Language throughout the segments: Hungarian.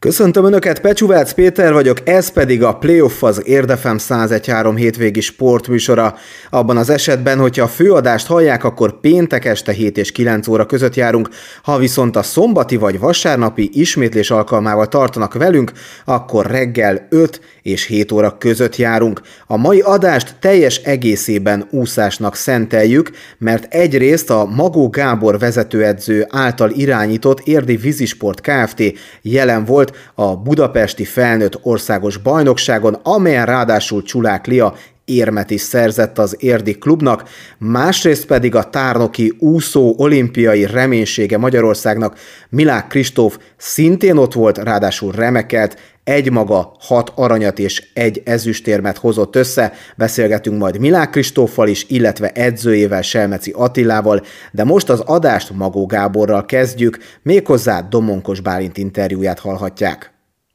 Köszöntöm Önöket, Pecsuvác Péter vagyok, ez pedig a Playoff az Érdefem 101.3 hétvégi sportműsora. Abban az esetben, hogyha a főadást hallják, akkor péntek este 7 és 9 óra között járunk, ha viszont a szombati vagy vasárnapi ismétlés alkalmával tartanak velünk, akkor reggel 5 és 7 óra között járunk. A mai adást teljes egészében úszásnak szenteljük, mert egyrészt a Magó Gábor vezetőedző által irányított Érdi Vízisport Kft. jelen volt a budapesti felnőtt országos bajnokságon, amelyen ráadásul Csulák Lia érmet is szerzett az érdi klubnak, másrészt pedig a tárnoki úszó olimpiai reménysége Magyarországnak. Milák Kristóf szintén ott volt, ráadásul remekelt, egy maga hat aranyat és egy ezüstérmet hozott össze. Beszélgetünk majd Milák Kristóffal is, illetve edzőjével Selmeci Attilával, de most az adást Magó Gáborral kezdjük, méghozzá Domonkos Bálint interjúját hallhatják.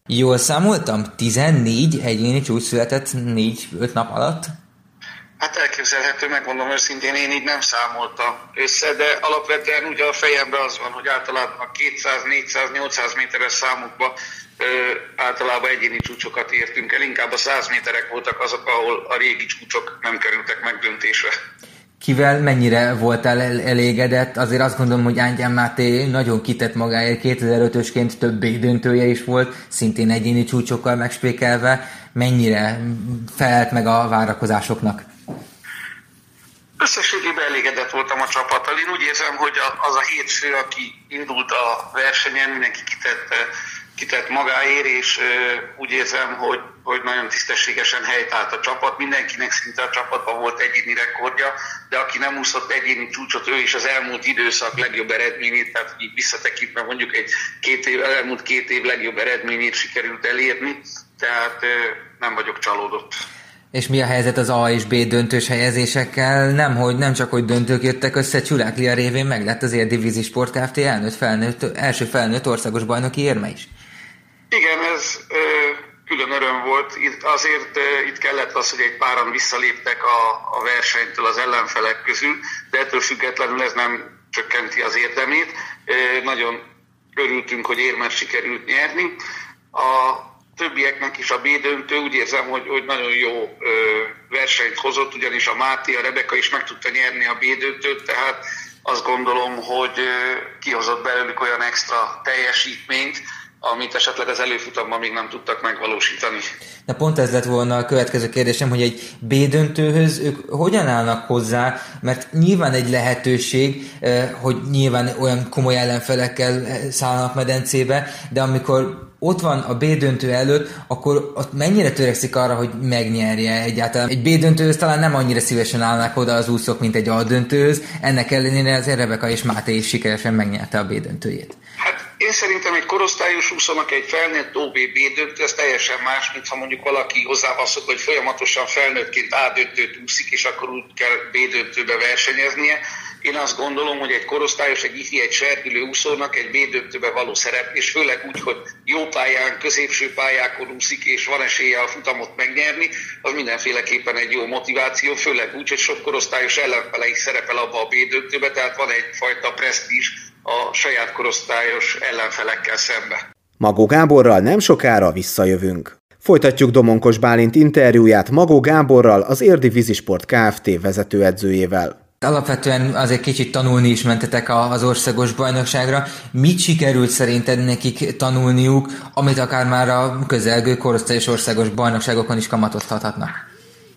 Jól számoltam? 14 egyéni csúcs született 4-5 nap alatt? Hát elképzelhető, megmondom őszintén, én így nem számoltam össze, de alapvetően ugye a fejemben az van, hogy általában a 200, 400, 800 méteres számokban ö, általában egyéni csúcsokat értünk el, inkább a 100 méterek voltak azok, ahol a régi csúcsok nem kerültek megdöntésre. Kivel mennyire voltál el- elégedett? Azért azt gondolom, hogy Ángyán Máté nagyon kitett magáért, 2005-ösként több döntője is volt, szintén egyéni csúcsokkal megspékelve. Mennyire felelt meg a várakozásoknak? Összességében elégedett voltam a csapattal. Én úgy érzem, hogy az a hétfő, aki indult a versenyen, mindenki kitett, kitett magáért, és úgy érzem, hogy, hogy nagyon tisztességesen helytált a csapat. Mindenkinek szinte a csapatban volt egyéni rekordja, de aki nem úszott egyéni csúcsot, ő is az elmúlt időszak legjobb eredményét, tehát így visszatekintve mondjuk egy két év, elmúlt két év legjobb eredményét sikerült elérni, tehát nem vagyok csalódott. És mi a helyzet az A és B döntős helyezésekkel? Nem, hogy nem csak, hogy döntők jöttek össze, Csulák Lia révén meg lett az Érdivízi Sport Kft. Elnőtt, felnőtt, első felnőtt országos bajnoki érme is. Igen, ez ö, külön öröm volt. Itt, azért ö, itt kellett az, hogy egy páran visszaléptek a, a versenytől az ellenfelek közül, de ettől függetlenül ez nem csökkenti az érdemét. Ö, nagyon örültünk, hogy érmet sikerült nyerni. A többieknek is a B döntő, úgy érzem, hogy, hogy nagyon jó ö, versenyt hozott, ugyanis a Máté, a Rebeka is meg tudta nyerni a B döntőt, tehát azt gondolom, hogy ö, kihozott belőlük olyan extra teljesítményt, amit esetleg az előfutamban még nem tudtak megvalósítani. De pont ez lett volna a következő kérdésem, hogy egy B döntőhöz ők hogyan állnak hozzá, mert nyilván egy lehetőség, hogy nyilván olyan komoly ellenfelekkel szállnak medencébe, de amikor ott van a B döntő előtt, akkor ott mennyire törekszik arra, hogy megnyerje egyáltalán. Egy B döntőhöz talán nem annyira szívesen állnak oda az úszók, mint egy A döntőhöz, ennek ellenére az Rebeka és Máté is sikeresen megnyerte a B döntőjét. Hát én szerintem egy korosztályos úszónak egy felnőtt OBB döntő, ez teljesen más, mint ha mondjuk valaki hozzá van szokva, hogy folyamatosan felnőttként A döntőt úszik, és akkor úgy kell B döntőbe versenyeznie. Én azt gondolom, hogy egy korosztályos, egy ifi, egy serdülő úszónak egy B döntőbe való szerep, és főleg úgy, hogy jó pályán, középső pályákon úszik, és van esélye a futamot megnyerni, az mindenféleképpen egy jó motiváció, főleg úgy, hogy sok korosztályos ellenfele is szerepel abba a B döntőbe, tehát van egyfajta presztízs a saját korosztályos ellenfelekkel szembe. Magó Gáborral nem sokára visszajövünk. Folytatjuk Domonkos Bálint interjúját Magó Gáborral, az Érdi Vízisport Kft. vezetőedzőjével. Alapvetően azért kicsit tanulni is mentetek az országos bajnokságra. Mit sikerült szerinted nekik tanulniuk, amit akár már a közelgő korosztályos országos bajnokságokon is kamatoztathatnak?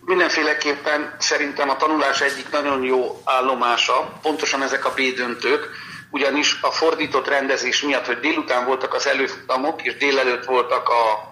Mindenféleképpen szerintem a tanulás egyik nagyon jó állomása, pontosan ezek a B döntők, ugyanis a fordított rendezés miatt, hogy délután voltak az előfutamok, és délelőtt voltak a,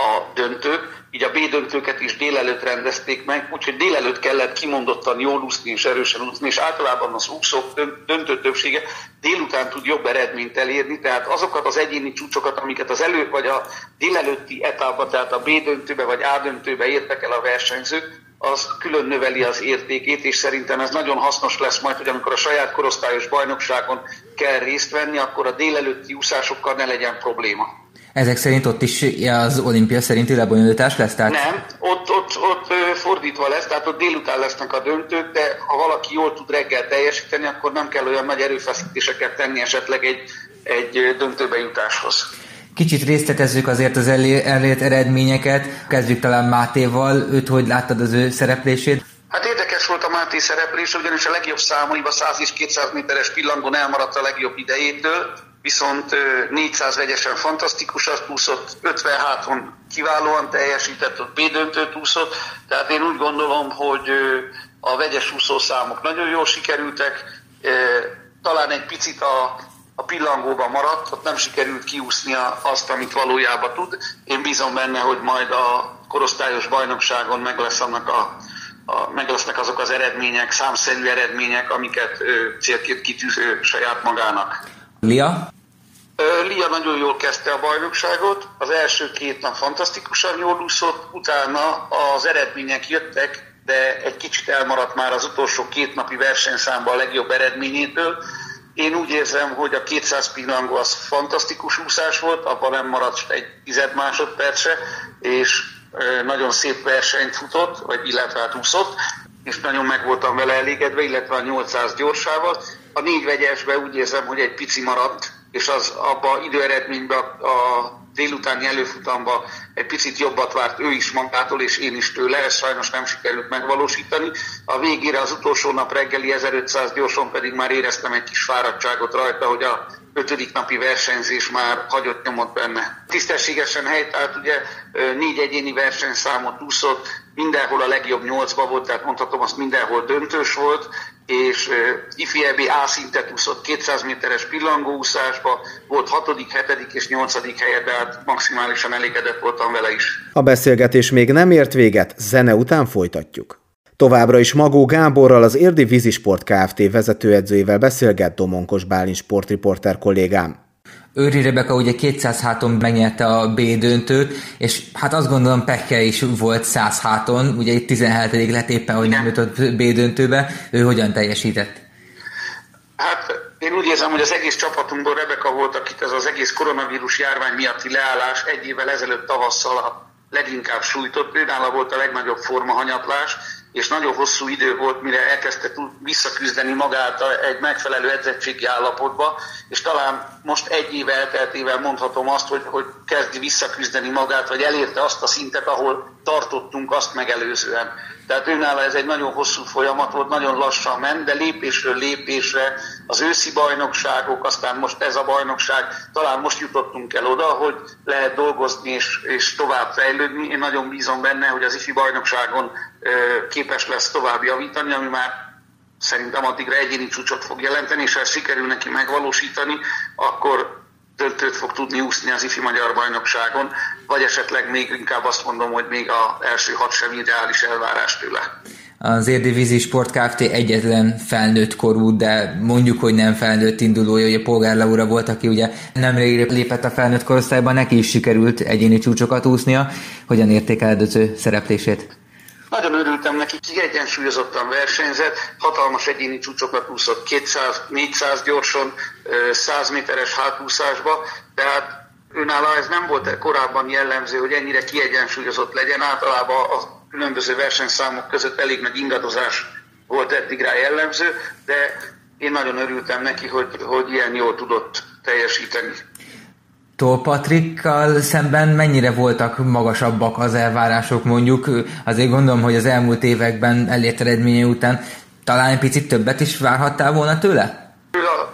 a döntők, így a B döntőket is délelőtt rendezték meg, úgyhogy délelőtt kellett kimondottan jól úszni és erősen úszni, és általában az úszók döntő többsége délután tud jobb eredményt elérni, tehát azokat az egyéni csúcsokat, amiket az elő vagy a délelőtti etapban, tehát a B döntőbe vagy A döntőbe értek el a versenyzők, az külön növeli az értékét, és szerintem ez nagyon hasznos lesz majd, hogy amikor a saját korosztályos bajnokságon kell részt venni, akkor a délelőtti úszásokkal ne legyen probléma. Ezek szerint ott is az olimpia szerinti lebonyolítás lesz? Tehát... Nem, ott, ott, ott fordítva lesz, tehát ott délután lesznek a döntők, de ha valaki jól tud reggel teljesíteni, akkor nem kell olyan nagy erőfeszítéseket tenni esetleg egy, egy döntőbe jutáshoz. Kicsit részletezzük azért az elért eredményeket. Kezdjük talán Mátéval. Őt hogy láttad az ő szereplését? Hát érdekes volt a Máté szereplés, ugyanis a legjobb számaiba 100 és 200 méteres pillangon elmaradt a legjobb idejétől, viszont 400 vegyesen fantasztikusat úszott, 50 háton kiválóan teljesített, ott B-döntőt úszott, tehát én úgy gondolom, hogy a vegyes úszószámok nagyon jól sikerültek, talán egy picit a, a pillangóban maradt, ott nem sikerült kiúsznia azt, amit valójában tud. Én bízom benne, hogy majd a korosztályos bajnokságon meg lesz annak a a, meg lesznek azok az eredmények, számszerű eredmények, amiket ő, célként kitűz saját magának. Lia? Lia nagyon jól kezdte a bajnokságot, az első két nap fantasztikusan jól úszott, utána az eredmények jöttek, de egy kicsit elmaradt már az utolsó két napi versenyszámban a legjobb eredményétől. Én úgy érzem, hogy a 200 pillangó az fantasztikus úszás volt, abban nem maradt egy tized másodperce, és nagyon szép versenyt futott, vagy illetve hát úszott, és nagyon meg voltam vele elégedve, illetve a 800 gyorsával. A négy vegyesbe úgy érzem, hogy egy pici maradt, és az abba időeredményben a, a délutáni előfutamba egy picit jobbat várt ő is magától, és én is tőle, ezt sajnos nem sikerült megvalósítani. A végére az utolsó nap reggeli 1500 gyorsan pedig már éreztem egy kis fáradtságot rajta, hogy a ötödik napi versenyzés már hagyott nyomot benne. Tisztességesen helytált, ugye négy egyéni versenyszámot úszott, mindenhol a legjobb nyolcba volt, tehát mondhatom azt mindenhol döntős volt, és ifi EB A szintet úszott 200 méteres pillangóúszásba, volt 6., 7. és 8. helye, tehát maximálisan elégedett voltam vele is. A beszélgetés még nem ért véget, zene után folytatjuk. Továbbra is Magó Gáborral, az Érdi Vízisport Kft. vezetőedzőjével beszélget Domonkos Bálint sportriporter kollégám. Őri Rebeka ugye 200 háton megnyerte a B döntőt, és hát azt gondolom Pekke is volt 100 háton, ugye itt 17 lett éppen, hogy nem jutott B döntőbe, ő hogyan teljesített? Hát én úgy érzem, hogy az egész csapatunkból Rebeka volt, akit ez az egész koronavírus járvány miatti leállás egy évvel ezelőtt tavasszal a leginkább sújtott. Őnála volt a legnagyobb formahanyatlás, és nagyon hosszú idő volt, mire elkezdte visszaküzdeni magát egy megfelelő edzettségi állapotba, és talán most egy év elteltével mondhatom azt, hogy, hogy kezdi visszaküzdeni magát, vagy elérte azt a szintet, ahol tartottunk azt megelőzően. Tehát őnála ez egy nagyon hosszú folyamat volt, nagyon lassan ment, de lépésről lépésre az őszi bajnokságok, aztán most ez a bajnokság, talán most jutottunk el oda, hogy lehet dolgozni és, és tovább fejlődni. Én nagyon bízom benne, hogy az ifi bajnokságon képes lesz tovább javítani, ami már szerintem addigra egyéni csúcsot fog jelenteni, és ha ezt sikerül neki megvalósítani, akkor döntőt fog tudni úszni az ifi magyar bajnokságon, vagy esetleg még inkább azt mondom, hogy még a első hat sem ideális elvárás tőle. Az Érdivízi Sport Kft. egyetlen felnőtt korú, de mondjuk, hogy nem felnőtt indulója, a Polgár Laura volt, aki ugye nem lépett a felnőtt korosztályban, neki is sikerült egyéni csúcsokat úsznia. Hogyan értékeled az ő szereplését? Nagyon örültem neki, kiegyensúlyozottan versenyzett, hatalmas egyéni csúcsokat úszott 200-400 gyorsan, 100 méteres hátúszásba, tehát őnála ez nem volt korábban jellemző, hogy ennyire kiegyensúlyozott legyen. Általában a különböző versenyszámok között elég nagy ingadozás volt eddig rá jellemző, de én nagyon örültem neki, hogy, hogy ilyen jól tudott teljesíteni. Tól Patrikkal szemben mennyire voltak magasabbak az elvárások mondjuk? Azért gondolom, hogy az elmúlt években elért eredménye után talán egy picit többet is várhattál volna tőle?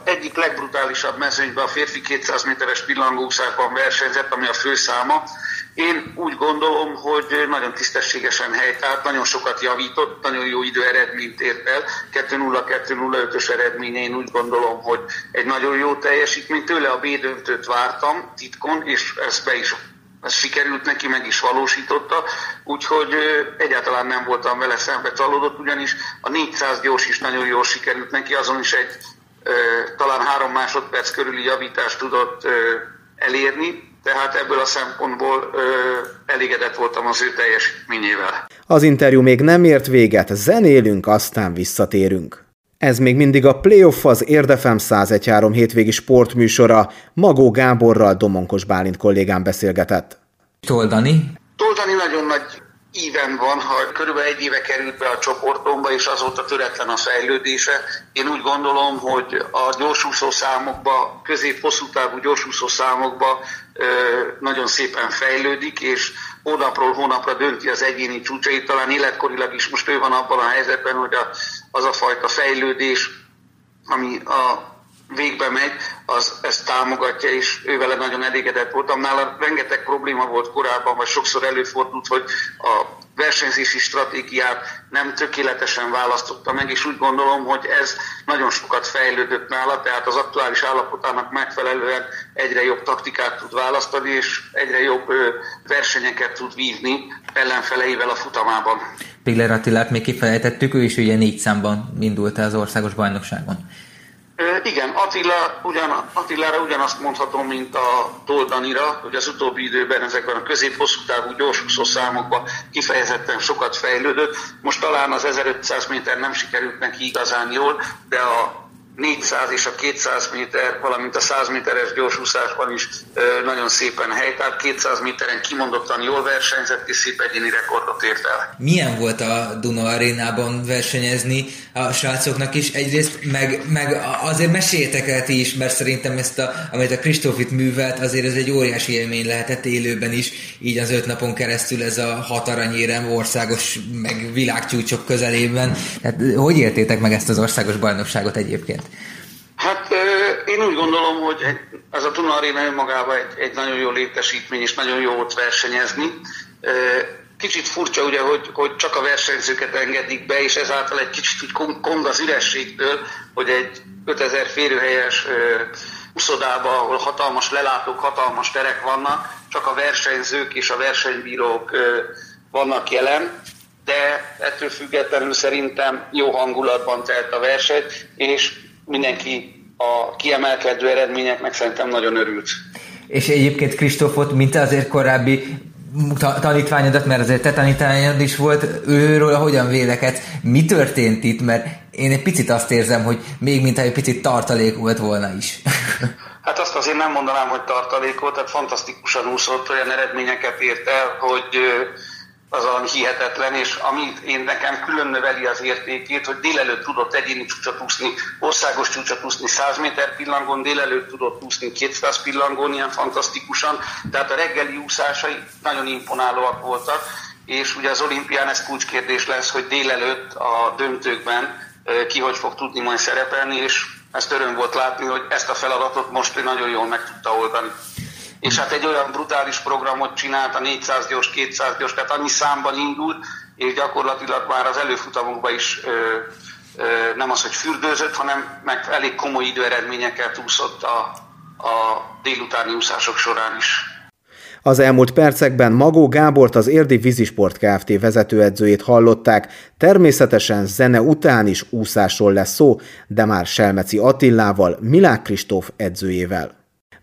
Egyik legbrutálisabb mezőnyben a férfi 200 méteres pillangóúszásban versenyzett, ami a főszáma. Én úgy gondolom, hogy nagyon tisztességesen helytált, nagyon sokat javított, nagyon jó idő eredményt ért el. 2-0-2-0-5-ös eredménye én úgy gondolom, hogy egy nagyon jó teljesítmény. Tőle a B döntőt vártam titkon, és ez be is ez sikerült neki, meg is valósította, úgyhogy egyáltalán nem voltam vele szembe csalódott, ugyanis a 400 gyors is nagyon jól sikerült neki, azon is egy talán három másodperc körüli javítást tudott elérni, tehát ebből a szempontból ö, elégedett voltam az ő teljesítményével. Az interjú még nem ért véget, zenélünk, aztán visszatérünk. Ez még mindig a Playoff az Érdefem 101.3 hétvégi sportműsora. Magó Gáborral Domonkos Bálint kollégám beszélgetett. Toldani? Toldani nagyon nagy íven van, ha körülbelül egy éve került be a csoportomba, és azóta töretlen a fejlődése. Én úgy gondolom, hogy a gyorsúszó számokba, közép-hosszú távú gyorsúszó számokba nagyon szépen fejlődik, és hónapról hónapra dönti az egyéni csúcsait. Talán életkorilag is most ő van abban a helyzetben, hogy a, az a fajta fejlődés, ami a végbe megy, az ezt támogatja, és ővele nagyon elégedett voltam. Nála rengeteg probléma volt korábban, vagy sokszor előfordult, hogy a versenyzési stratégiát nem tökéletesen választotta meg, és úgy gondolom, hogy ez nagyon sokat fejlődött nála, tehát az aktuális állapotának megfelelően egyre jobb taktikát tud választani, és egyre jobb versenyeket tud vívni ellenfeleivel a futamában. Piller Attilát még kifejtettük, ő is ugye négy számban indult az országos bajnokságon. Igen, Attila, ugyan, Attilára ugyanazt mondhatom, mint a Toldanira, hogy az utóbbi időben ezekben a közép-hosszú távú gyorsúszó számokban kifejezetten sokat fejlődött. Most talán az 1500 méter nem sikerült neki igazán jól, de a 400 és a 200 méter, valamint a 100 méteres gyorsúszásban is nagyon szépen helytált. 200 méteren kimondottan jól versenyzett, és szép egyéni rekordot ért el. Milyen volt a Duna arénában versenyezni a srácoknak is? Egyrészt meg, meg azért meséltek el ti is, mert szerintem ezt, a, amit a Kristófit művelt, azért ez egy óriási élmény lehetett élőben is, így az öt napon keresztül ez a hat aranyérem országos, meg világcsúcsok közelében. Tehát hogy értétek meg ezt az országos bajnokságot egyébként? Hát én úgy gondolom, hogy ez a Tuna Arena önmagában egy, egy nagyon jó létesítmény, és nagyon jó ott versenyezni. Kicsit furcsa ugye, hogy, hogy csak a versenyzőket engedik be, és ezáltal egy kicsit úgy kong az ürességtől, hogy egy 5000 férőhelyes uszodában, ahol hatalmas lelátók, hatalmas terek vannak, csak a versenyzők és a versenybírók vannak jelen, de ettől függetlenül szerintem jó hangulatban telt a verseny, és mindenki a kiemelkedő eredményeknek szerintem nagyon örült. És egyébként Kristófot, mint azért korábbi tanítványodat, mert azért te tanítványod is volt, őről hogyan véleket, mi történt itt, mert én egy picit azt érzem, hogy még mintha egy picit tartalék volt volna is. Hát azt azért nem mondanám, hogy tartalék volt, tehát fantasztikusan úszott, olyan eredményeket ért el, hogy az a hihetetlen, és amit én nekem külön növeli az értékét, hogy délelőtt tudott egyéni csúcsot úszni, országos csúcsot úszni 100 méter pillangón, délelőtt tudott úszni 200 pillangón, ilyen fantasztikusan, tehát a reggeli úszásai nagyon imponálóak voltak, és ugye az olimpián ez kulcskérdés lesz, hogy délelőtt a döntőkben ki hogy fog tudni majd szerepelni, és ezt öröm volt látni, hogy ezt a feladatot most ő nagyon jól meg tudta oldani és hát egy olyan brutális programot csinált, a 400 gyors, 200 gyors, tehát annyi számban indult, és gyakorlatilag már az előfutamokban is ö, ö, nem az, hogy fürdőzött, hanem meg elég komoly időeredményekkel úszott a, a délutáni úszások során is. Az elmúlt percekben Magó Gábort az Érdi Vízisport Kft. vezetőedzőjét hallották, természetesen zene után is úszásról lesz szó, de már Selmeci Attillával, Milák Kristóf edzőjével.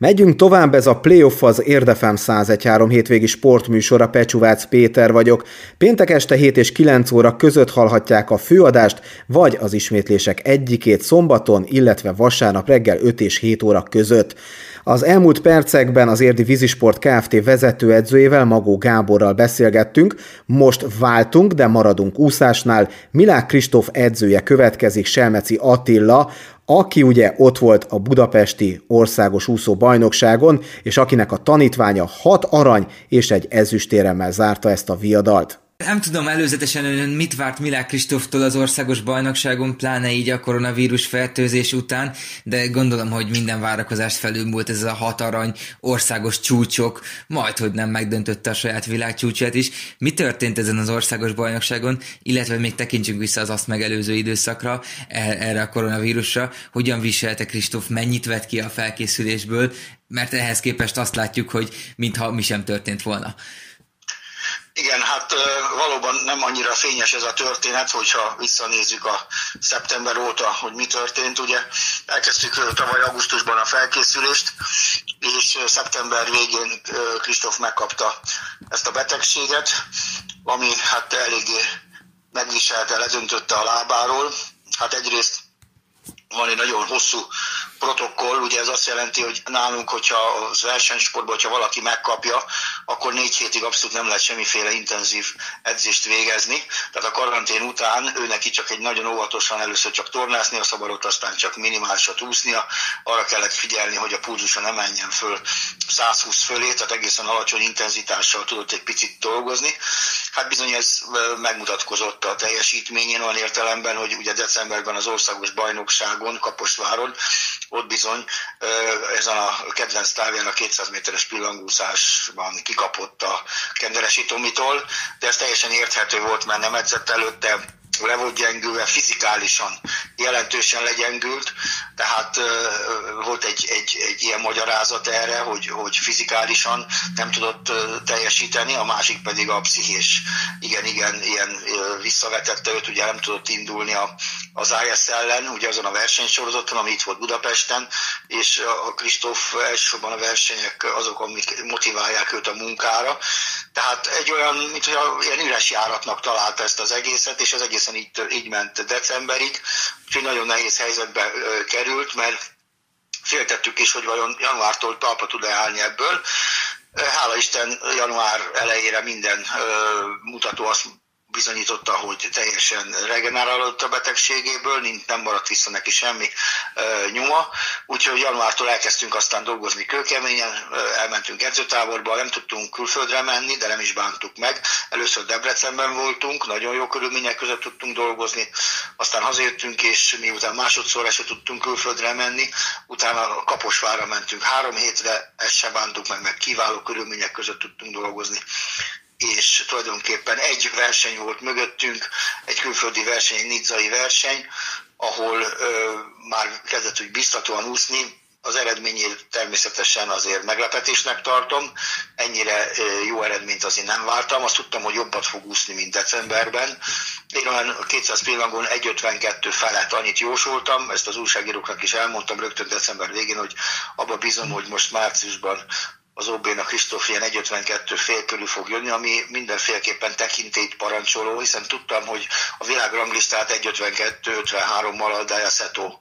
Megyünk tovább, ez a Playoff az Érdefem 101.3 hétvégi sportműsora, Pecsuvác Péter vagyok. Péntek este 7 és 9 óra között hallhatják a főadást, vagy az ismétlések egyikét szombaton, illetve vasárnap reggel 5 és 7 óra között. Az elmúlt percekben az Érdi Vízisport Kft. vezetőedzőjével, Magó Gáborral beszélgettünk, most váltunk, de maradunk úszásnál. Milák Kristóf edzője következik, Selmeci Attila, aki ugye ott volt a budapesti országos úszó bajnokságon, és akinek a tanítványa hat arany és egy ezüstéremmel zárta ezt a viadalt. Nem tudom előzetesen ön mit várt Milák Kristóftól az országos bajnokságon, pláne így a koronavírus fertőzés után, de gondolom, hogy minden várakozást felülmúlt ez a hat arany országos csúcsok, majd, hogy nem megdöntötte a saját világcsúcsát is. Mi történt ezen az országos bajnokságon, illetve még tekintsünk vissza az azt megelőző időszakra, e- erre a koronavírusra, hogyan viselte Kristóf, mennyit vett ki a felkészülésből, mert ehhez képest azt látjuk, hogy mintha mi sem történt volna. Igen, hát valóban nem annyira fényes ez a történet, hogyha visszanézzük a szeptember óta, hogy mi történt. Ugye elkezdtük tavaly augusztusban a felkészülést, és szeptember végén Kristóf megkapta ezt a betegséget, ami hát eléggé megviselte, ledöntötte a lábáról. Hát egyrészt van egy nagyon hosszú protokoll, ugye ez azt jelenti, hogy nálunk, hogyha az versenysportban, hogyha valaki megkapja, akkor négy hétig abszolút nem lehet semmiféle intenzív edzést végezni. Tehát a karantén után ő neki csak egy nagyon óvatosan először csak tornászni a szabadot, aztán csak minimálisat úsznia. Arra kellett figyelni, hogy a pulzusa ne menjen föl 120 fölé, tehát egészen alacsony intenzitással tudott egy picit dolgozni. Hát bizony ez megmutatkozott a teljesítményén olyan értelemben, hogy ugye decemberben az országos bajnokságon, Kaposváron, ott bizony ezen a kedvenc távján a 200 méteres pillangúszásban kikapott a Kenderesi Tomitól, de ez teljesen érthető volt, mert nem edzett előtte, le volt gyengülve, fizikálisan jelentősen legyengült, tehát volt egy, egy, egy ilyen magyarázat erre, hogy, hogy fizikálisan nem tudott teljesíteni, a másik pedig a pszichés, igen, igen, ilyen visszavetette őt, ugye nem tudott indulni a, az IS ellen, ugye azon a versenysorozaton, ami itt volt Budapesten, és a Kristóf elsősorban a versenyek azok, amik motiválják őt a munkára, tehát egy olyan, mint hogy ilyen üres járatnak találta ezt az egészet, és az egészen így, így ment decemberig, úgyhogy nagyon nehéz helyzetbe került, mert féltettük is, hogy vajon januártól talpa tud-e állni ebből. Hála Isten, január elejére minden mutató azt bizonyította, hogy teljesen regenerálódott a betegségéből, nem maradt vissza neki semmi nyoma, úgyhogy januártól elkezdtünk aztán dolgozni kőkeményen, elmentünk edzőtáborba, nem tudtunk külföldre menni, de nem is bántuk meg. Először Debrecenben voltunk, nagyon jó körülmények között tudtunk dolgozni, aztán hazajöttünk, és miután másodszor se tudtunk külföldre menni, utána Kaposvára mentünk. Három hétre, ezt se bántuk meg, meg kiváló körülmények között tudtunk dolgozni és tulajdonképpen egy verseny volt mögöttünk, egy külföldi verseny, egy nidzai verseny, ahol ö, már kezdett úgy biztatóan úszni, az eredményét természetesen azért meglepetésnek tartom. Ennyire jó eredményt azért nem vártam. Azt tudtam, hogy jobbat fog úszni, mint decemberben. Én olyan 200 pillangon 1.52 felett annyit jósoltam, ezt az újságíróknak is elmondtam rögtön december végén, hogy abba bízom, hogy most márciusban az OB-nak Kristóf ilyen 1.52 fél körül fog jönni, ami mindenféleképpen tekintélyt parancsoló, hiszen tudtam, hogy a világranglistát 1.52-53-mal Aldája Szeto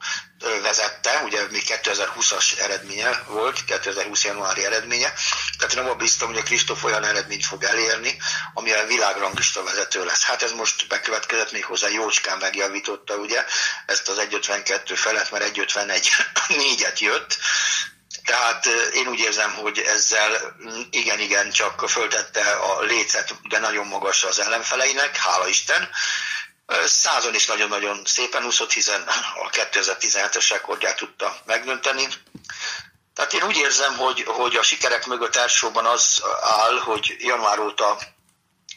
vezette, ugye még 2020-as eredménye volt, 2020 januári eredménye, tehát nem bíztam, hogy a Kristóf olyan eredményt fog elérni, ami a világranglista vezető lesz. Hát ez most bekövetkezett még hozzá, Jócskán megjavította ugye ezt az 1.52 felett, mert 1.51 négyet jött, tehát én úgy érzem, hogy ezzel igen-igen csak föltette a lécet, de nagyon magasra az ellenfeleinek, hála Isten. Százon is nagyon-nagyon szépen úszott, hiszen a 2017-es rekordját tudta megdönteni. Tehát én úgy érzem, hogy, hogy a sikerek mögött elsősorban az áll, hogy január óta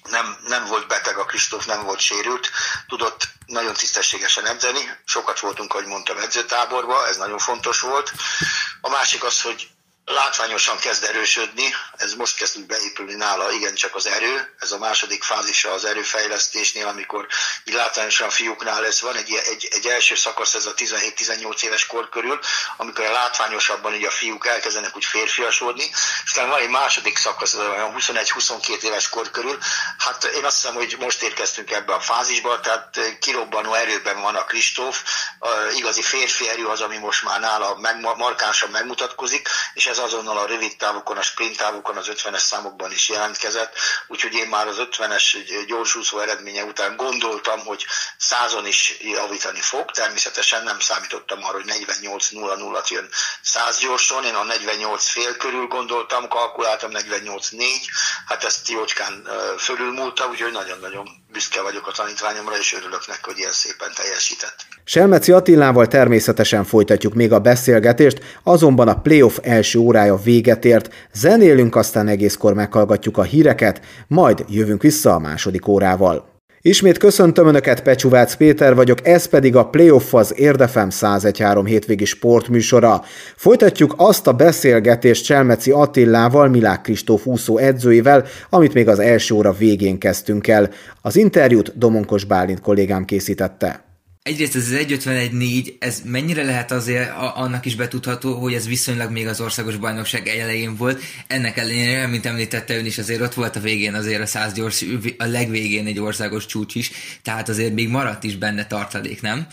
nem, nem volt beteg a Kristóf, nem volt sérült, tudott nagyon tisztességesen edzeni, sokat voltunk, ahogy mondtam, edzőtáborban, ez nagyon fontos volt. A másik az, hogy látványosan kezd erősödni, ez most kezd beépülni nála, igencsak az erő, ez a második fázisa az erőfejlesztésnél, amikor így látványosan fiúknál lesz, van egy, egy, egy első szakasz, ez a 17-18 éves kor körül, amikor a látványosabban így a fiúk elkezdenek úgy férfiasodni, aztán van egy második szakasz, ez a 21-22 éves kor körül, hát én azt hiszem, hogy most érkeztünk ebbe a fázisba, tehát kirobbanó erőben van a Kristóf, igazi férfi erő az, ami most már nála meg, markánsan megmutatkozik, és ez ez azonnal a rövid távokon, a sprint távokon, az 50-es számokban is jelentkezett, úgyhogy én már az 50-es gyorsúszó eredménye után gondoltam, hogy százon is javítani fog. Természetesen nem számítottam arra, hogy 48-0-0-at jön 100 gyorsan, én a 48 fél körül gondoltam, kalkuláltam 48-4, hát ezt jócskán fölülmúlta, úgyhogy nagyon-nagyon büszke vagyok a tanítványomra, és örülök neki, hogy ilyen szépen teljesített. Selmeci Attilával természetesen folytatjuk még a beszélgetést, azonban a playoff első órája véget ért, zenélünk, aztán egészkor meghallgatjuk a híreket, majd jövünk vissza a második órával. Ismét köszöntöm Önöket, Pecsúvác Péter vagyok, ez pedig a Playoff az Érdefem 1013 hétvégi sportműsora. Folytatjuk azt a beszélgetést Cselmeci Attillával, Milák Kristóf úszó edzőivel, amit még az első óra végén kezdtünk el. Az interjút Domonkos Bálint kollégám készítette egyrészt ez az 151-4, ez mennyire lehet azért annak is betudható, hogy ez viszonylag még az országos bajnokság elején volt. Ennek ellenére, mint említette ön is, azért ott volt a végén azért a 100 gyors, a legvégén egy országos csúcs is, tehát azért még maradt is benne tartalék, nem?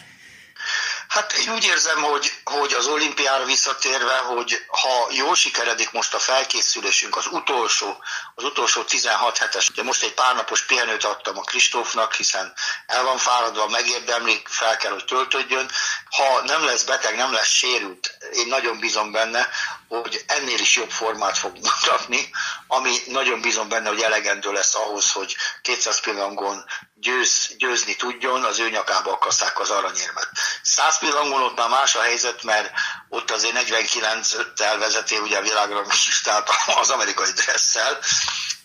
Hát én úgy érzem, hogy, hogy az olimpiára visszatérve, hogy ha jól sikeredik most a felkészülésünk, az utolsó az utolsó 16 hetes, de most egy pár napos pihenőt adtam a Kristófnak, hiszen el van fáradva, megérdemli, fel kell, hogy töltődjön. Ha nem lesz beteg, nem lesz sérült, én nagyon bízom benne, hogy ennél is jobb formát fog mutatni, ami nagyon bízom benne, hogy elegendő lesz ahhoz, hogy 200 pillangon győz, győzni tudjon, az ő nyakába akasszák az aranyérmet. 100 pillangon ott már más a helyzet, mert ott azért 49-5-tel vezeti ugye a világra tehát az amerikai dresszel,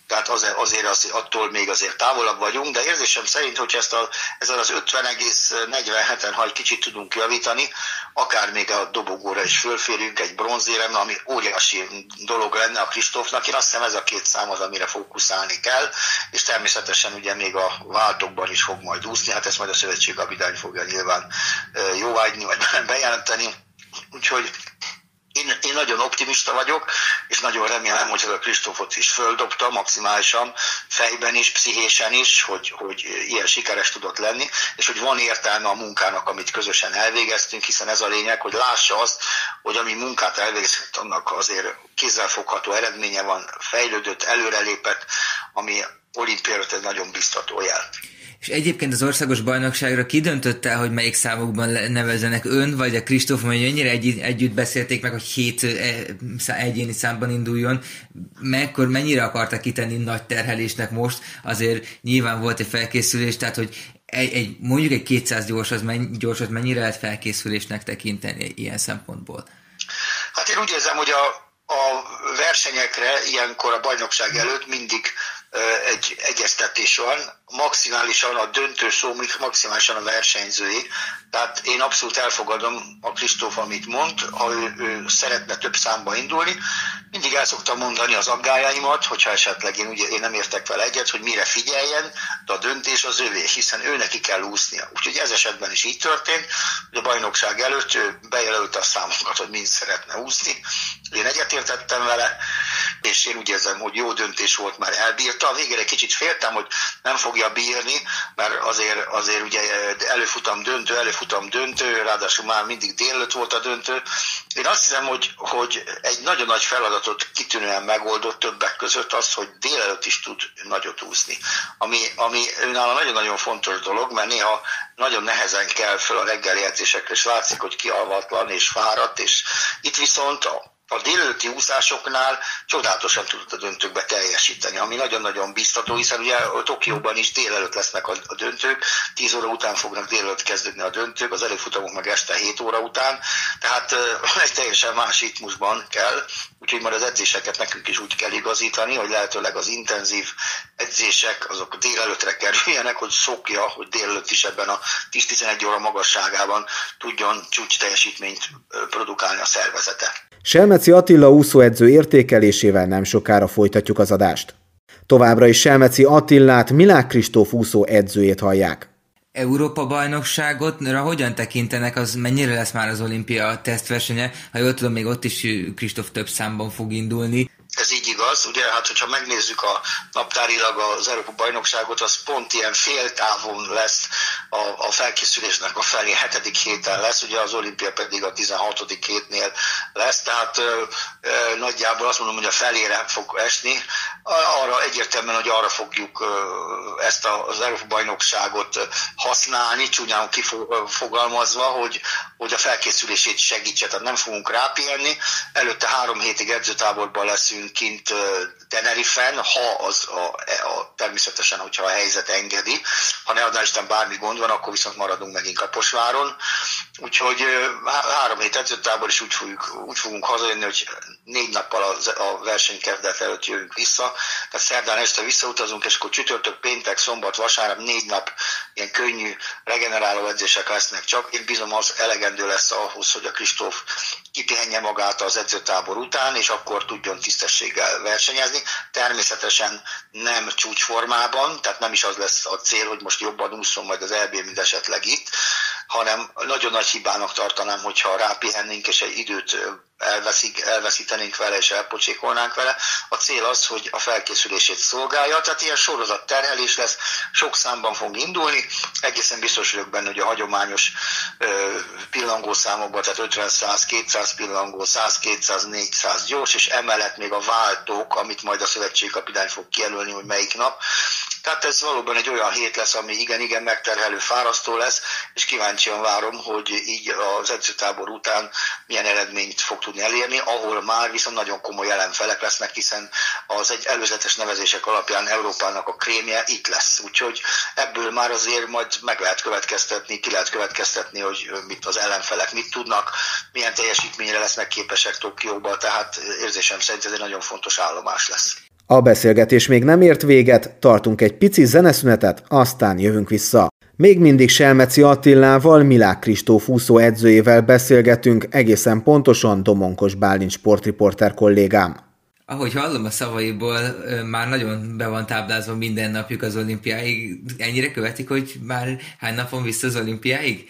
tehát azért, azért az, attól még azért távolabb vagyunk, de érzésem szerint, hogy ezt a, ezzel az 50,47-en, ha egy kicsit tudunk javítani, akár még a dobogóra is fölférünk egy bronzérem, ami óriási dolog lenne a Kristófnak. Én azt hiszem ez a két szám az, amire fókuszálni kell, és természetesen ugye még a váltokban is fog majd úszni, hát ezt majd a szövetségkapitány fogja nyilván jóvágyni, vagy bejelenteni. Úgyhogy én, én nagyon optimista vagyok, és nagyon remélem, hogy a Kristófot is földobta maximálisan, fejben is, pszichésen is, hogy, hogy ilyen sikeres tudott lenni, és hogy van értelme a munkának, amit közösen elvégeztünk, hiszen ez a lényeg, hogy lássa azt, hogy ami munkát elvégzett, annak azért kézzelfogható eredménye van, fejlődött, előrelépett, ami olimpiára egy nagyon biztató jel. És egyébként az országos bajnokságra kidöntött el, hogy melyik számokban nevezenek ön, vagy a Kristóf, hogy ennyire egy, együtt beszélték meg, hogy hét e, egyéni számban induljon, mekkor, mennyire akarta kitenni nagy terhelésnek most, azért nyilván volt egy felkészülés, tehát hogy egy, egy mondjuk egy 200 gyors, az menny, gyorsat mennyire lehet felkészülésnek tekinteni ilyen szempontból? Hát én úgy érzem, hogy a, a versenyekre ilyenkor a bajnokság előtt mindig egy egyeztetés van, maximálisan a döntő szó, maximálisan a versenyzői. Tehát én abszolút elfogadom a Kristóf, amit mond, ha ő, ő szeretne több számba indulni. Mindig el szoktam mondani az aggájaimat, hogyha esetleg én, ugye, én nem értek vele egyet, hogy mire figyeljen, de a döntés az övé, hiszen ő neki kell úsznia. Úgyhogy ez esetben is így történt, hogy a bajnokság előtt ő bejelölte a számokat, hogy mind szeretne úszni. Én egyetértettem vele, és én úgy érzem, hogy jó döntés volt, már elbírta. A végére kicsit féltem, hogy nem fogja bírni, mert azért, azért ugye előfutam döntő, előfutam döntő, ráadásul már mindig délőtt volt a döntő. Én azt hiszem, hogy, hogy egy nagyon nagy feladatot kitűnően megoldott többek között az, hogy délelőtt is tud nagyot úszni. Ami, ami nála nagyon-nagyon fontos dolog, mert néha nagyon nehezen kell fel a reggeli edzésekre, és látszik, hogy kialvatlan és fáradt, és itt viszont a délelőtti úszásoknál csodálatosan tudott a döntőkbe teljesíteni, ami nagyon-nagyon biztató, hiszen ugye a Tokióban is délelőtt lesznek a, a döntők, 10 óra után fognak délelőtt kezdődni a döntők, az előfutamok meg este 7 óra után, tehát egy teljesen más ritmusban kell, úgyhogy már az edzéseket nekünk is úgy kell igazítani, hogy lehetőleg az intenzív edzések azok délelőttre kerüljenek, hogy szokja, hogy délelőtt is ebben a 10-11 óra magasságában tudjon csúcs teljesítményt produkálni a szervezete. Selmeci Attila úszóedző értékelésével nem sokára folytatjuk az adást. Továbbra is Selmeci Attillát, Milák Kristóf úszó edzőjét hallják. Európa bajnokságotra hogyan tekintenek, az mennyire lesz már az olimpia tesztversenye? Ha jól tudom, még ott is Kristóf több számban fog indulni. Ez így igaz, ugye, hát hogyha megnézzük a naptárilag az Európa bajnokságot, az pont ilyen féltávon lesz a, a felkészülésnek a felé, hetedik héten lesz, ugye az olimpia pedig a 16. hétnél lesz, tehát ö, ö, nagyjából azt mondom, hogy a felére fog esni, arra egyértelműen, hogy arra fogjuk ö, ezt a, az Európa bajnokságot használni, csúnyán kifogalmazva, hogy, hogy a felkészülését segítse, tehát nem fogunk rápihenni, előtte három hétig edzőtáborban leszünk, kint Tenerifen, ha az a, a, természetesen, hogyha a helyzet engedi, ha ne adná Isten bármi gond van, akkor viszont maradunk megint Kaposváron. Úgyhogy három hét edzőtábor is úgy, fogjuk, úgy fogunk hazajönni, hogy négy nappal a, a versenykezdet előtt jövünk vissza. Tehát szerdán este visszautazunk, és akkor csütörtök, péntek, szombat, vasárnap négy nap ilyen könnyű regeneráló edzések lesznek csak. Én bizony az elegendő lesz ahhoz, hogy a Kristóf kipihenje magát az edzőtábor után, és akkor tudjon tisztességgel versenyezni. Természetesen nem csúcsformában, tehát nem is az lesz a cél, hogy most jobban úszom majd az EB, mint esetleg itt, hanem nagyon nagy hibának tartanám, hogyha rápihennénk és egy időt elveszik, elveszítenénk vele és elpocsékolnánk vele. A cél az, hogy a felkészülését szolgálja, tehát ilyen sorozat terhelés lesz, sok számban fog indulni, egészen biztos vagyok benne, hogy a hagyományos pillangószámokban, tehát 50, 100, 200 pillangó, 100, 200, 400 gyors, és emellett még a váltók, amit majd a szövetségkapitány fog kijelölni, hogy melyik nap, tehát ez valóban egy olyan hét lesz, ami igen-igen megterhelő, fárasztó lesz, és kíváncsian várom, hogy így az edzőtábor után milyen eredményt fog tudni elérni, ahol már viszont nagyon komoly ellenfelek lesznek, hiszen az egy előzetes nevezések alapján Európának a krémje itt lesz. Úgyhogy ebből már azért majd meg lehet következtetni, ki lehet következtetni, hogy mit az ellenfelek mit tudnak, milyen teljesítményre lesznek képesek Tokióban, tehát érzésem szerint ez egy nagyon fontos állomás lesz. A beszélgetés még nem ért véget, tartunk egy pici zeneszünetet, aztán jövünk vissza. Még mindig Selmeci Attilával, Milák Kristóf úszó edzőjével beszélgetünk, egészen pontosan Domonkos Bálint sportriporter kollégám. Ahogy hallom a szavaiból, már nagyon be van táblázva minden napjuk az olimpiáig. Ennyire követik, hogy már hány napon vissza az olimpiáig?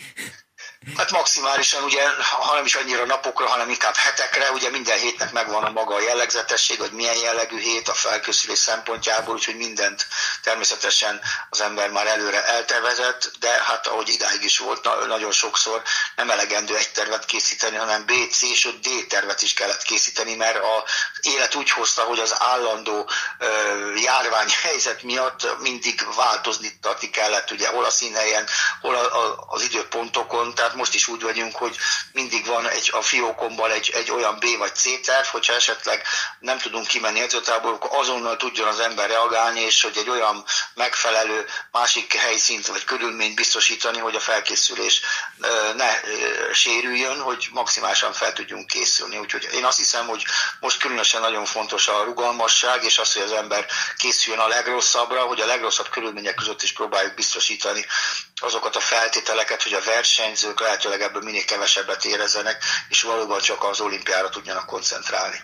Hát maximálisan ugye, ha nem is annyira napokra, hanem inkább hetekre, ugye minden hétnek megvan a maga a jellegzetesség, hogy milyen jellegű hét a felkészülés szempontjából, úgyhogy mindent természetesen az ember már előre eltervezett, de hát ahogy idáig is volt, nagyon sokszor nem elegendő egy tervet készíteni, hanem B, C és D tervet is kellett készíteni, mert az élet úgy hozta, hogy az állandó járványhelyzet miatt mindig változni kellett, ugye hol a színhelyen, hol a, a, az időpontokon, tehát most is úgy vagyunk, hogy mindig van egy, a fiókomban egy, egy olyan B vagy C terv, hogyha esetleg nem tudunk kimenni edzőtából, akkor azonnal tudjon az ember reagálni, és hogy egy olyan megfelelő másik helyszínt vagy körülményt biztosítani, hogy a felkészülés ne sérüljön, hogy maximálisan fel tudjunk készülni. Úgyhogy én azt hiszem, hogy most különösen nagyon fontos a rugalmasság, és az, hogy az ember készüljön a legrosszabbra, hogy a legrosszabb körülmények között is próbáljuk biztosítani azokat a feltételeket, hogy a versenyzők lehetőleg ebből minél kevesebbet érezzenek, és valóban csak az olimpiára tudjanak koncentrálni.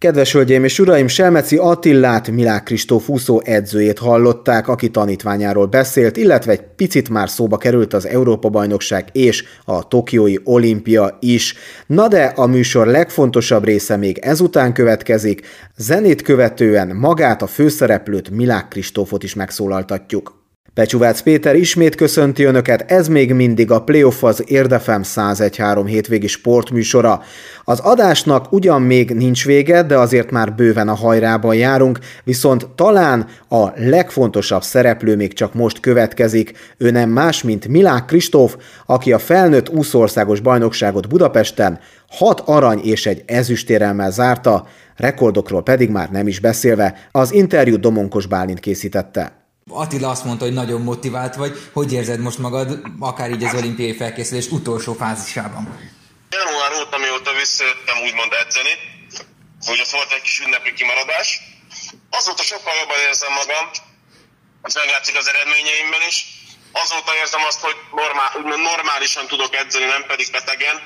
Kedves hölgyeim és uraim, Selmeci Attillát, Milák Kristóf úszó edzőjét hallották, aki tanítványáról beszélt, illetve egy picit már szóba került az Európa-bajnokság és a Tokiói olimpia is. Na de a műsor legfontosabb része még ezután következik, zenét követően magát a főszereplőt Milák Kristófot is megszólaltatjuk. Pecsuvác Péter ismét köszönti Önöket, ez még mindig a Playoff az Érdefem 101.3 hétvégi sportműsora. Az adásnak ugyan még nincs vége, de azért már bőven a hajrában járunk, viszont talán a legfontosabb szereplő még csak most következik. Ő nem más, mint Milák Kristóf, aki a felnőtt úszországos bajnokságot Budapesten hat arany és egy ezüstérelmel zárta, rekordokról pedig már nem is beszélve, az interjú Domonkos Bálint készítette. Attila azt mondta, hogy nagyon motivált vagy. Hogy érzed most magad, akár így az olimpiai felkészülés utolsó fázisában? Január óta, mióta visszajöttem úgymond edzeni, hogy az volt egy kis ünnepi kimaradás. Azóta sokkal jobban érzem magam, az meglátszik az eredményeimben is. Azóta érzem azt, hogy normál, normálisan tudok edzeni, nem pedig betegen,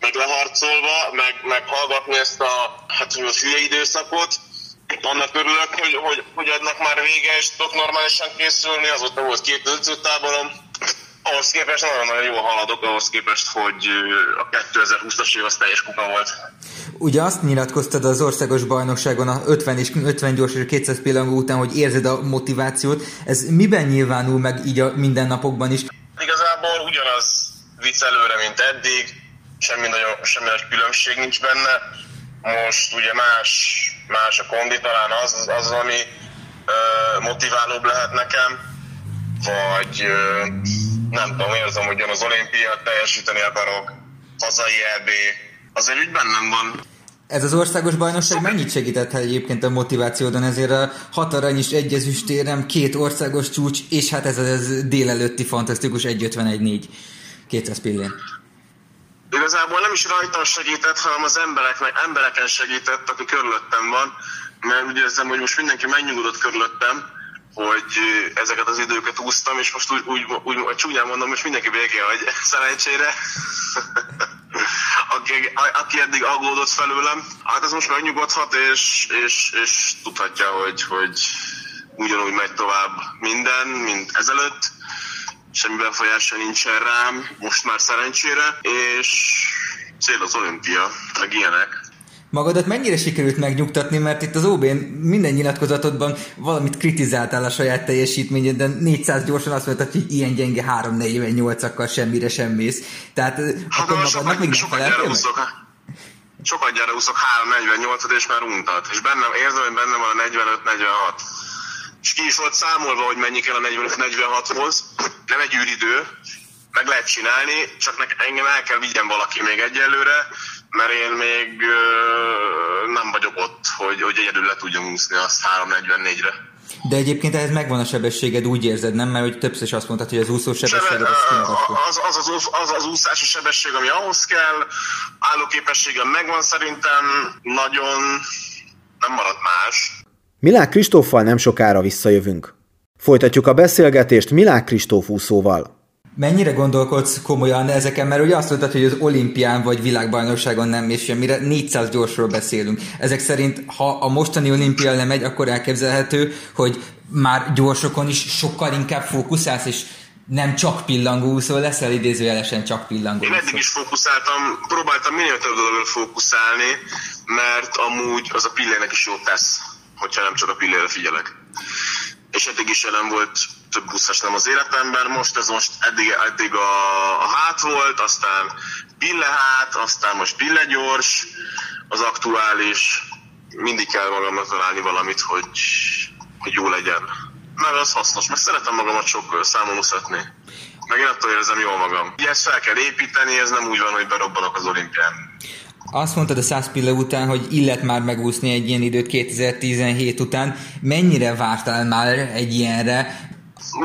meg leharcolva, meg, meg hallgatni ezt a, hát, hogy hülye időszakot, annak örülök, hogy, hogy, hogy ennek már vége, és tudok normálisan készülni, azóta volt két edzőtáborom, ahhoz képest nagyon-nagyon jól haladok, ahhoz képest, hogy a 2020-as év az teljes kuka volt. Ugye azt nyilatkoztad az országos bajnokságon a 50 és 50 gyors és 200 pillangó után, hogy érzed a motivációt. Ez miben nyilvánul meg így a mindennapokban is? Igazából ugyanaz vicc előre, mint eddig, semmi, nagyon, semmi nagy különbség nincs benne. Most ugye más más a kondi, talán az, az ami ö, motiválóbb lehet nekem, vagy ö, nem tudom, érzem, hogy az olimpia teljesíteni akarok, hazai EB, azért úgy bennem van. Ez az országos bajnokság mennyit segített egyébként a motivációdon? Ezért a hat arany is egy ezüstérem, két országos csúcs, és hát ez az délelőtti fantasztikus 1.51.4 200 pillén igazából nem is rajtam segített, hanem az embereknek, embereken segített, aki körülöttem van, mert úgy érzem, hogy most mindenki megnyugodott körülöttem, hogy ezeket az időket úsztam, és most úgy, úgy, úgy, úgy csúnyán mondom, most mindenki béke hogy szerencsére, aki, aki eddig aggódott felőlem, hát ez most megnyugodhat, és, és, és tudhatja, hogy, hogy ugyanúgy megy tovább minden, mint ezelőtt, semmi befolyása nincsen rám, most már szerencsére, és cél az olimpia, meg ilyenek. Magadat mennyire sikerült megnyugtatni, mert itt az ob minden nyilatkozatodban valamit kritizáltál a saját teljesítményed, de 400 gyorsan azt mondtad, hogy ilyen gyenge 3-48-akkal semmire sem mész. Tehát hát, akkor magadnak még nem feleltél meg? Sokat gyára úszok 3-48-at, és már untat. És bennem érzem, hogy bennem van a 45-46. És ki is volt számolva, hogy mennyi kell a 45-46-hoz. Nem egy űridő, meg lehet csinálni, csak engem el kell vigyen valaki még egyelőre, mert én még nem vagyok ott, hogy, hogy egyedül le tudjam úszni azt 3.44-re. De egyébként ehhez megvan a sebességed, úgy érzed, nem? Mert hogy többször is azt mondtad, hogy az úszó sebességed az, az, az, az, az, az úszási sebesség, ami ahhoz kell, állóképességem megvan szerintem, nagyon nem maradt más. Milák Kristóffal nem sokára visszajövünk. Folytatjuk a beszélgetést Milák Kristóf úszóval. Mennyire gondolkodsz komolyan ezeken, mert ugye azt mondtad, hogy az olimpián vagy világbajnokságon nem és mire 400 gyorsról beszélünk. Ezek szerint, ha a mostani olimpia nem megy, akkor elképzelhető, hogy már gyorsokon is sokkal inkább fókuszálsz, és nem csak pillangó úszó leszel, idézőjelesen csak pillangó Én eddig is fókuszáltam, próbáltam minél több dologra fókuszálni, mert amúgy az a pillének is jót tesz, hogyha nem csak a pillére figyelek. És eddig is jelen volt több buszos nem az életemben, most ez most eddig, eddig a, a hát volt, aztán pille hát, aztán most pille gyors, az aktuális, mindig kell magamnak találni valamit, hogy, hogy jó legyen. Mert az hasznos, mert szeretem magamat sok számon muszatni. Meg én attól érzem jól magam. Ugye fel kell építeni, ez nem úgy van, hogy berobbanok az olimpián. Azt mondtad a 100 pille után, hogy illet már megúszni egy ilyen időt 2017 után. Mennyire vártál már egy ilyenre?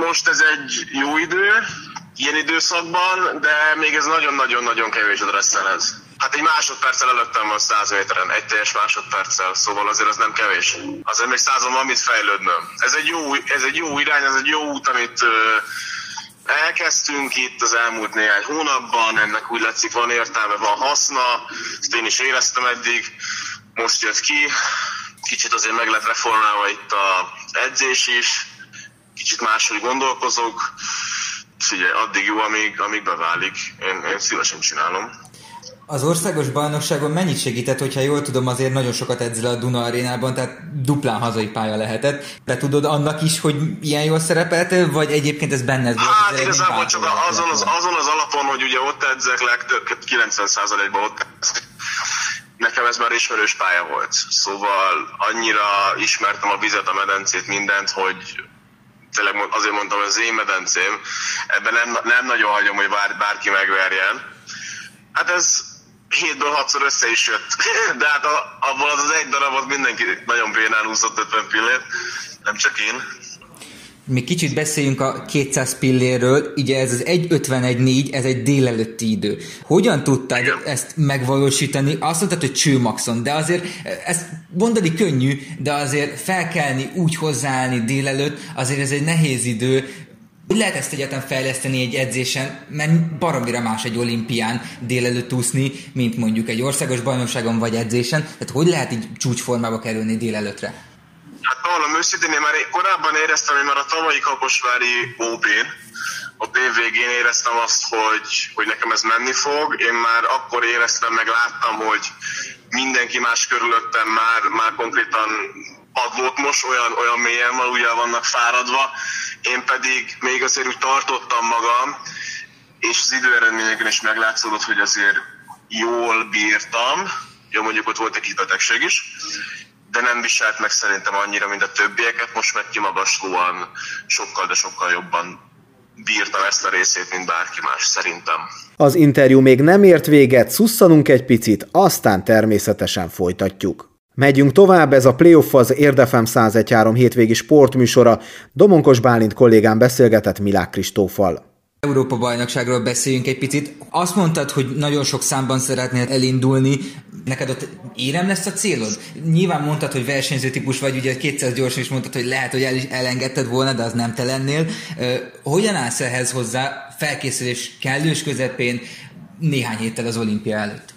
Most ez egy jó idő, ilyen időszakban, de még ez nagyon-nagyon-nagyon kevés a dresszelhez. Hát egy másodperccel előttem van 100 méteren, egy teljes másodperccel, szóval azért az nem kevés. Azért még százon van mit fejlődnöm. Ez egy jó, ez egy jó irány, ez egy jó út, amit elkezdtünk itt az elmúlt néhány hónapban, ennek úgy látszik van értelme, van haszna, ezt én is éreztem eddig, most jött ki, kicsit azért meg lett reformálva itt az edzés is, kicsit máshogy gondolkozok, figyelj, addig jó, amíg, amíg beválik, én, én szívesen csinálom. Az országos bajnokságon mennyit segített, hogyha jól tudom, azért nagyon sokat edzel a Duna arénában, tehát duplán hazai pálya lehetett. De tudod annak is, hogy ilyen jól szerepeltél, vagy egyébként ez benned volt? Hát igazából csak azon az, azon az alapon, hogy ugye ott edzek legtöbb, 90%-ban ott Nekem ez már ismerős pálya volt, szóval annyira ismertem a vizet, a medencét, mindent, hogy tényleg azért mondtam, hogy az én medencém, ebben nem, nem nagyon hagyom, hogy bár, bárki megverjen. Hát ez hétből hatszor össze is jött. De hát abból az az egy darabot mindenki nagyon bénán úszott 50 pillét, nem csak én. Mi kicsit beszéljünk a 200 pilléről, ugye ez az 1.51.4, ez egy délelőtti idő. Hogyan tudtad Igen. ezt megvalósítani? Azt mondtad, hogy csőmaxon, de azért ezt mondani könnyű, de azért felkelni, úgy hozzáállni délelőtt, azért ez egy nehéz idő. Hogy lehet ezt egyáltalán fejleszteni egy edzésen, mert baromira más egy olimpián délelőtt úszni, mint mondjuk egy országos bajnokságon vagy edzésen. Tehát hogy lehet így csúcsformába kerülni délelőttre? Hát valami őszintén, én már korábban éreztem, hogy már a tavalyi Kaposvári OB-n, a végén éreztem azt, hogy, hogy nekem ez menni fog. Én már akkor éreztem, meg láttam, hogy mindenki más körülöttem már, már konkrétan padlót most, olyan, olyan mélyen ugye vannak fáradva. Én pedig még azért úgy tartottam magam, és az időeredményeken is meglátszódott, hogy azért jól bírtam. Jó, mondjuk ott volt egy kis betegség is, de nem viselt meg szerintem annyira, mint a többieket. Most meg kimagaslóan sokkal, de sokkal jobban bírtam ezt a részét, mint bárki más, szerintem. Az interjú még nem ért véget, szusszanunk egy picit, aztán természetesen folytatjuk. Megyünk tovább, ez a Playoff az Érdefem 1013 hétvégi sportműsora. Domonkos Bálint kollégám beszélgetett Milák Kristófal. Európa bajnokságról beszéljünk egy picit. Azt mondtad, hogy nagyon sok számban szeretnél elindulni. Neked ott érem lesz a célod? Nyilván mondtad, hogy versenyző típus vagy, ugye 200 gyorsan is mondtad, hogy lehet, hogy el elengedted volna, de az nem te lennél. Hogyan állsz ehhez hozzá felkészülés kellős közepén néhány héttel az olimpia előtt?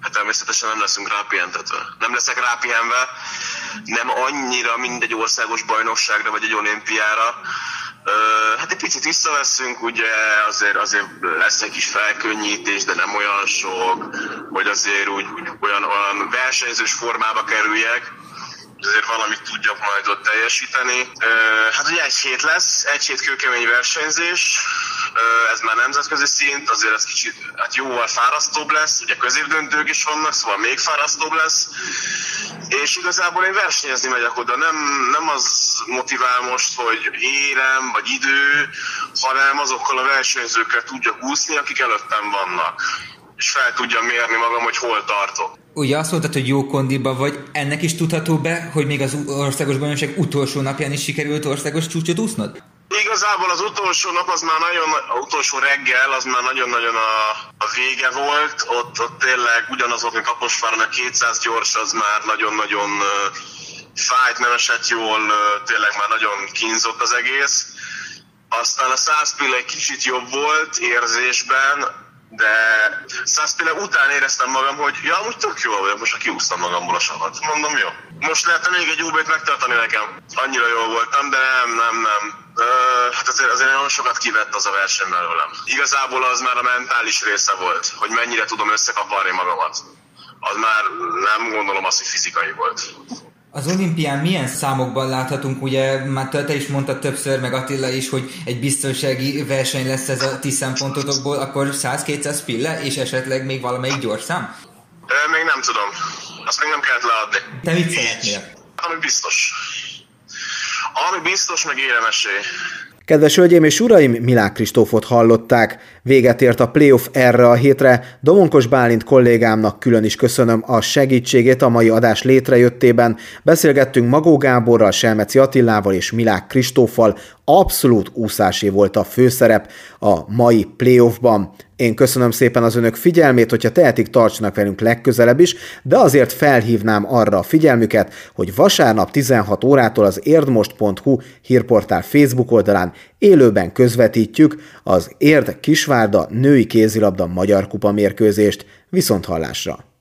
Hát természetesen nem leszünk rápihentetve. Nem leszek rápihenve, nem annyira mindegy országos bajnokságra vagy egy olimpiára, Hát egy picit visszaveszünk, ugye azért, azért lesz egy kis felkönnyítés, de nem olyan sok, hogy azért úgy, úgy olyan, olyan versenyzős formába kerüljek azért valamit tudjak majd ott teljesíteni. Hát ugye egy hét lesz, egy hét kőkemény versenyzés, ez már nemzetközi szint, azért ez kicsit hát jóval fárasztóbb lesz, ugye középdöntők is vannak, szóval még fárasztóbb lesz, és igazából én versenyezni megyek oda, nem, nem az motivál most, hogy érem, vagy idő, hanem azokkal a versenyzőkkel tudjak úszni, akik előttem vannak és fel tudjam mérni magam, hogy hol tartok. Ugye azt mondtad, hogy jó kondiba vagy, ennek is tudható be, hogy még az országos bajnokság utolsó napján is sikerült országos csúcsot úsznod? Igazából az utolsó nap, az már nagyon, az utolsó reggel, az már nagyon-nagyon a, a vége volt. Ott, ott tényleg ugyanazok, mint Kaposváron a 200 gyors, az már nagyon-nagyon fájt, nem esett jól, tényleg már nagyon kínzott az egész. Aztán a 100 egy kicsit jobb volt érzésben, de Szászpéle után éreztem magam, hogy ja, amúgy tök jó vagyok, most kiúztam magamból a savat. Mondom, jó. Most lehetne még egy UB-t megtartani nekem. Annyira jó voltam, de nem, nem, nem. Uh, hát azért, azért nagyon sokat kivett az a verseny belőlem. Igazából az már a mentális része volt, hogy mennyire tudom összekaparni magamat. Az már nem gondolom azt, hogy fizikai volt. Az olimpián milyen számokban láthatunk, ugye már te is mondtad többször, meg Attila is, hogy egy biztonsági verseny lesz ez a ti szempontotokból, akkor 100-200 pille, és esetleg még valamelyik gyorszám? Ö, még nem tudom. Azt még nem kellett leadni. Te mit szeretnél? Ami biztos. Ami biztos, meg éremesé. Kedves hölgyeim és uraim, Milák Kristófot hallották. Véget ért a playoff erre a hétre. Domonkos Bálint kollégámnak külön is köszönöm a segítségét a mai adás létrejöttében. Beszélgettünk Magó Gáborral, Selmeci Attilával és Milák Kristóffal. Abszolút úszásé volt a főszerep a mai playoffban. Én köszönöm szépen az önök figyelmét, hogyha tehetik, tartsanak velünk legközelebb is, de azért felhívnám arra a figyelmüket, hogy vasárnap 16 órától az érdmost.hu hírportál Facebook oldalán élőben közvetítjük az Érd Kisvárda női kézilabda magyar kupa mérkőzést. Viszont hallásra!